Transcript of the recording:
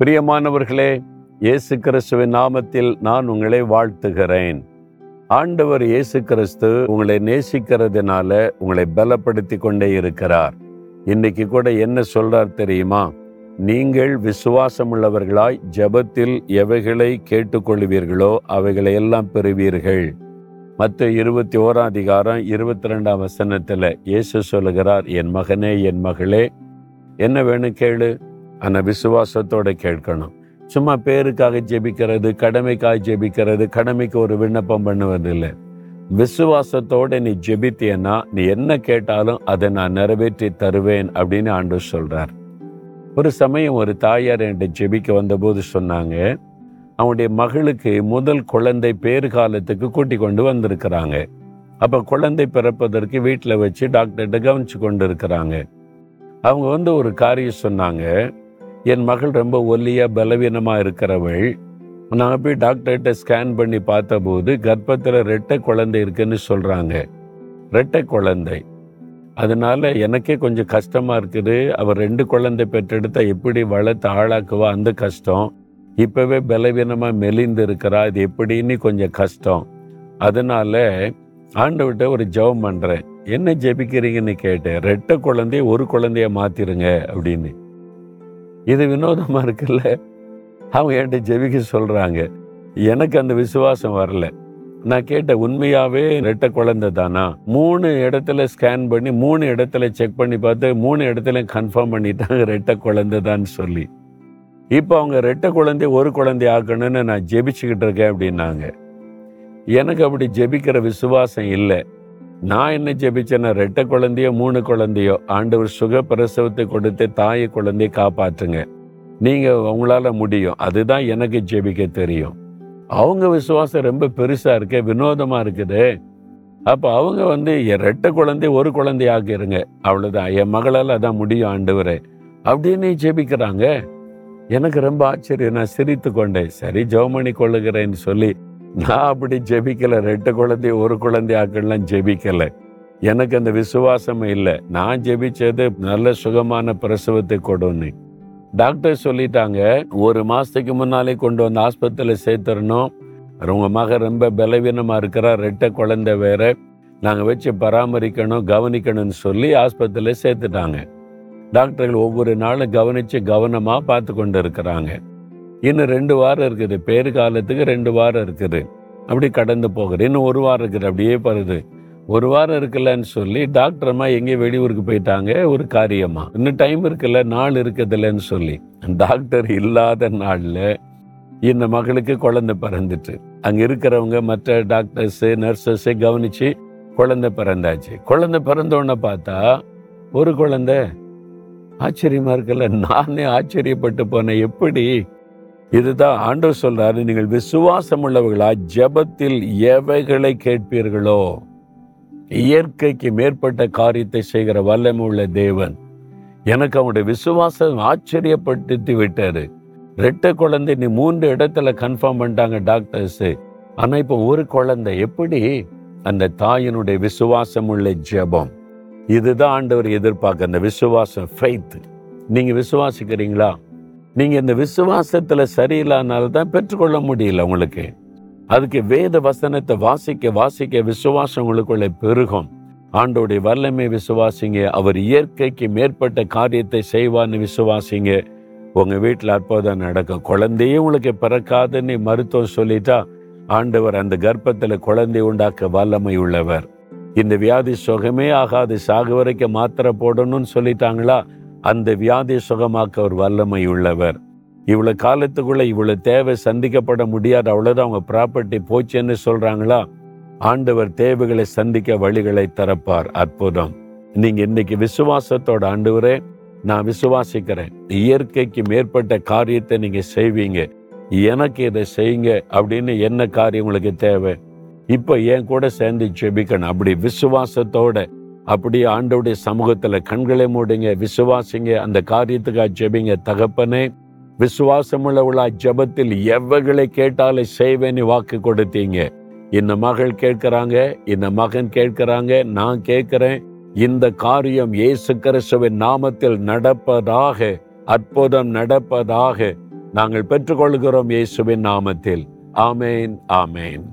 பிரியமானவர்களே இயேசு கிறிஸ்துவின் நாமத்தில் நான் உங்களை வாழ்த்துகிறேன். ஆண்டவர் இயேசு கிறிஸ்து உங்களை நேசிக்கிறதுனால உங்களை பலப்படுத்தி கொண்டே இருக்கிறார். இன்னைக்கு கூட என்ன சொல்றார் தெரியுமா? நீங்கள் விசுவாசமுள்ளவர்களாய் ஜெபத்தில் எவைகளை கேட்டுக்கொள்வீர்களோ அவைகளை எல்லாம் பெறுவீர்கள். மற்ற இருபத்தி ஓராம் அதிகாரம் இருபத்தி ரெண்டாம் வசனத்தில் இயேசு சொல்லுகிறார் என் மகனே என் மகளே. என்ன வேணும் கேளு? ஆனால் விசுவாசத்தோட கேட்கணும். சும்மா பேருக்காக ஜெபிக்கிறது கடமைக்காக ஜெபிக்கிறது கடமைக்கு ஒரு விண்ணப்பம் பண்ணுவது இல்லை விசுவாசத்தோட நீ ஜெபித்தியன்னா நீ என்ன கேட்டாலும் அதை நான் நிறைவேற்றி தருவேன் அப்படின்னு ஆண்டு சொல்றார். ஒரு சமயம் ஒரு தாயார் என்கிட்ட ஜெபிக்க வந்தபோது சொன்னாங்க அவனுடைய மகளுக்கு முதல் குழந்தை பேறு காலத்துக்கு கூட்டி கொண்டு வந்திருக்கிறாங்க. அப்போ குழந்தை பிறப்பதற்கு வீட்டில் வச்சு டாக்டர்கிட்ட கவனிச்சு கொண்டு இருக்கிறாங்க அவங்க வந்து ஒரு காரியம் சொன்னாங்க என் மகள் ரொம்ப ஒல்லியாக பலவீனமாக இருக்கிறவள். நான் போய் டாக்டர்கிட்ட ஸ்கேன் பண்ணி பார்த்தபோது கர்ப்பத்தில் ரெட்டை குழந்தை இருக்குன்னு சொல்கிறாங்க ரெட்டை குழந்தை. அதனால எனக்கே கொஞ்சம் கஷ்டமாக இருக்குது. அவர் ரெண்டு குழந்தை பெற்றெடுத்தா எப்படி வளர்த்து ஆளாக்குவா? அந்த கஷ்டம். இப்போவே பலவீனமாக மெலிந்து இருக்கிறா. இது எப்படின்னு கொஞ்சம் கஷ்டம். அதனால ஆண்டவர்கிட்ட ஒரு ஜெபம் பண்ணுறேன் என்ன ஜெபிக்கிறீங்கன்னு கேட்டேன். ரெட்டை குழந்தைய ஒரு குழந்தைய மாற்றிருங்க அப்படின்னு. இது வினோதமாக இருக்குல்ல? அவங்க என்கிட்ட ஜெபிக்க சொல்கிறாங்க எனக்கு அந்த விசுவாசம் வரல. நான் கேட்ட உண்மையாகவே ரெட்டை குழந்தை தானா? மூணு இடத்துல ஸ்கேன் பண்ணி மூணு இடத்துல செக் பண்ணி பார்த்து மூணு இடத்துல கன்ஃபார்ம் பண்ணிட்டாங்க ரெட்டை குழந்தை தான் சொல்லி. இப்போ அவங்க ரெட்டை குழந்தை ஒரு குழந்தை ஆக்கணும்னு நான் ஜெபிச்சுக்கிட்டு இருக்கேன் அப்படின்னாங்க. எனக்கு அப்படி ஜெபிக்கிற விசுவாசம் இல்லை. நான் என்ன ஜெபிச்சேன்னா ரெட்டை குழந்தையோ மூணு குழந்தையோ ஆண்டவர் சுக பிரசவத்தை கொடுத்து தாயை குழந்தையை காப்பாற்றுங்க. நீங்கள் உங்களால் முடியும். அதுதான் எனக்கு ஜெபிக்க தெரியும். அவங்க விசுவாசம் ரொம்ப பெருசாக இருக்கே வினோதமாக இருக்குது. அப்போ அவங்க வந்து என் ரெட்டை குழந்தை ஒரு குழந்தை ஆக்கிருங்க அவ்வளோதான் என் மகளால் அதான் முடியும் ஆண்டவர். அப்படின்னு ஜெபிக்கிறாங்க. எனக்கு ரொம்ப ஆச்சரியம். நான் சிரித்து கொண்டேன் சரி ஜெவமணி கொள்ளுகிறேன்னு சொல்லி நான் அப்படி ஜெபிக்கலை. ரெட்டை குழந்தை ஒரு குழந்தையாக்கள்லாம் ஜெபிக்கலை. எனக்கு அந்த விசுவாசம் இல்லை. நான் ஜெபிச்சது நல்ல சுகமான பிரசவத்தை கொடுன்னு. டாக்டர் சொல்லிட்டாங்க ஒரு மாதத்துக்கு முன்னாலே கொண்டு வந்து ஆஸ்பத்திரியில் சேர்த்துடணும். உங்கள் மக ரொம்ப பலவீனமாக இருக்கிறா ரெட்டை குழந்தை வேற. நாங்கள் வச்சு பராமரிக்கணும் கவனிக்கணும்னு சொல்லி ஆஸ்பத்திரியில் சேர்த்துட்டாங்க. டாக்டர்கள் ஒவ்வொரு நாளும் கவனித்து கவனமாக பார்த்து கொண்டு இருக்கிறாங்க. இன்னும் ரெண்டு வாரம் இருக்குது. பேரு காலத்துக்கு ரெண்டு வாரம் இருக்குது. அப்படி கடந்து போகுது. இன்னும் ஒரு வாரம் இருக்குது. அப்படியே பருது ஒரு வாரம் இருக்குல்லன்னு சொல்லி டாக்டர் அம்மா எங்கேயும் வெளியூருக்கு போயிட்டாங்க. ஒரு காரியமா இன்னும் டைம் இருக்குல்ல? நாள் இருக்குதுல்லன்னு சொல்லி. டாக்டர் இல்லாத நாளில் இந்த மகளுக்கு குழந்தை பிறந்துட்டு அங்கே இருக்கிறவங்க மற்ற டாக்டர்ஸு நர்சஸ் கவனிச்சு குழந்தை பிறந்தாச்சு. குழந்தை பிறந்தோடனே பார்த்தா ஒரு குழந்தை. ஆச்சரியமாக இருக்குல்ல? நானே ஆச்சரியப்பட்டு போனேன். எப்படி? இதுதான் ஆண்டவர் சொல்றாரு நீங்கள் விசுவாசம் உள்ளவர்களா ஜெபத்தில் எவைகளை கேட்பீர்களோ இயற்கைக்கு மேற்பட்ட காரியத்தை செய்கிற வல்லமை உள்ள தேவன். எனக்கு அவனுடைய விசுவாசம் ஆச்சரியப்படுத்தி விட்டாரு ரெட்டை குழந்தை நீ மூன்று இடத்துல கன்ஃபார்ம் பண்ணிட்டாங்க டாக்டர்ஸ் ஆனா இப்போ ஒரு குழந்தை எப்படி? அந்த தாயினுடைய விசுவாசம் உள்ள ஜெபம். இதுதான் ஆண்டவர் எதிர்பார்க்க அந்த விசுவாசம் ஃபைத் நீங்க விசுவாசிக்கிறீங்களா? நீங்கள் இந்த விசுவாசத்தில் சரியில்லாதனால்தான் பெற்றுக்கொள்ள முடியல உங்களுக்கு. அதுக்கு வேத வசனத்தை வாசிக்க வாசிக்க விசுவாசம் உங்களுக்குள்ளே பெருகும். ஆண்டோடைய வல்லமை விசுவாசிங்க அவர் இயற்கைக்கு மேற்பட்ட காரியத்தை செய்வான்னு விசுவாசிங்க. உங்கள் வீட்டில் அற்புதம் நடக்கும். குழந்தையே உங்களுக்கு பிறக்காதுன்னு மருத்துவம் சொல்லிட்டா ஆண்டவர் அந்த கர்ப்பத்தில் குழந்தை உண்டாக்க வல்லமை உள்ளவர். இந்த வியாதி சுகமே ஆகாது சாகு வரைக்கும் மாத்திரை போடணும்னு சொல்லிட்டாங்களா? அந்த வியாதி சுகமாக்க ஒரு வல்லமை உள்ளவர். இவ்வளவு காலத்துக்குள்ள இவ்வளவு தேவை சந்திக்கப்பட முடியாது அவ்வளவுதான் அவங்க ப்ராப்பர்ட்டி போச்சுன்னு சொல்றாங்களா? ஆண்டவர் தேவைகளை சந்திக்க வழிகளை திறப்பார் அற்புதம். நீங்க இன்னைக்கு விசுவாசத்தோட ஆண்டவரே நான் விசுவாசிக்கிறேன். இயற்கைக்கு மேற்பட்ட காரியத்தை நீங்க செய்வீங்க. எனக்கு இதை செய்யுங்க அப்படின்னு என்ன காரியம் உங்களுக்கு தேவை? இப்போ என் கூட சேர்ந்து செபிக்கணும் அப்படி விசுவாசத்தோட அப்படி ஆண்டோடைய சமூகத்தில் கண்களை மூடுங்க விசுவாசிங்க அந்த காரியத்துக்காக ஜெபிங்க. தகப்பனே விசுவாசமுள்ளவளா ஜெபத்தில் எவ்வகளை கேட்டாலும் செய்வேன்னு வாக்கு கொடுத்தீங்க. இந்த மகள் கேட்கிறாங்க இந்த மகன் கேட்கிறாங்க நான் கேட்கிறேன். இந்த காரியம் இயேசு கிறிஸ்துவின் நாமத்தில் நடப்பதாக அற்புதம் நடப்பதாக நாங்கள் பெற்றுக்கொள்கிறோம் இயேசுவின் நாமத்தில். ஆமேன் ஆமேன்.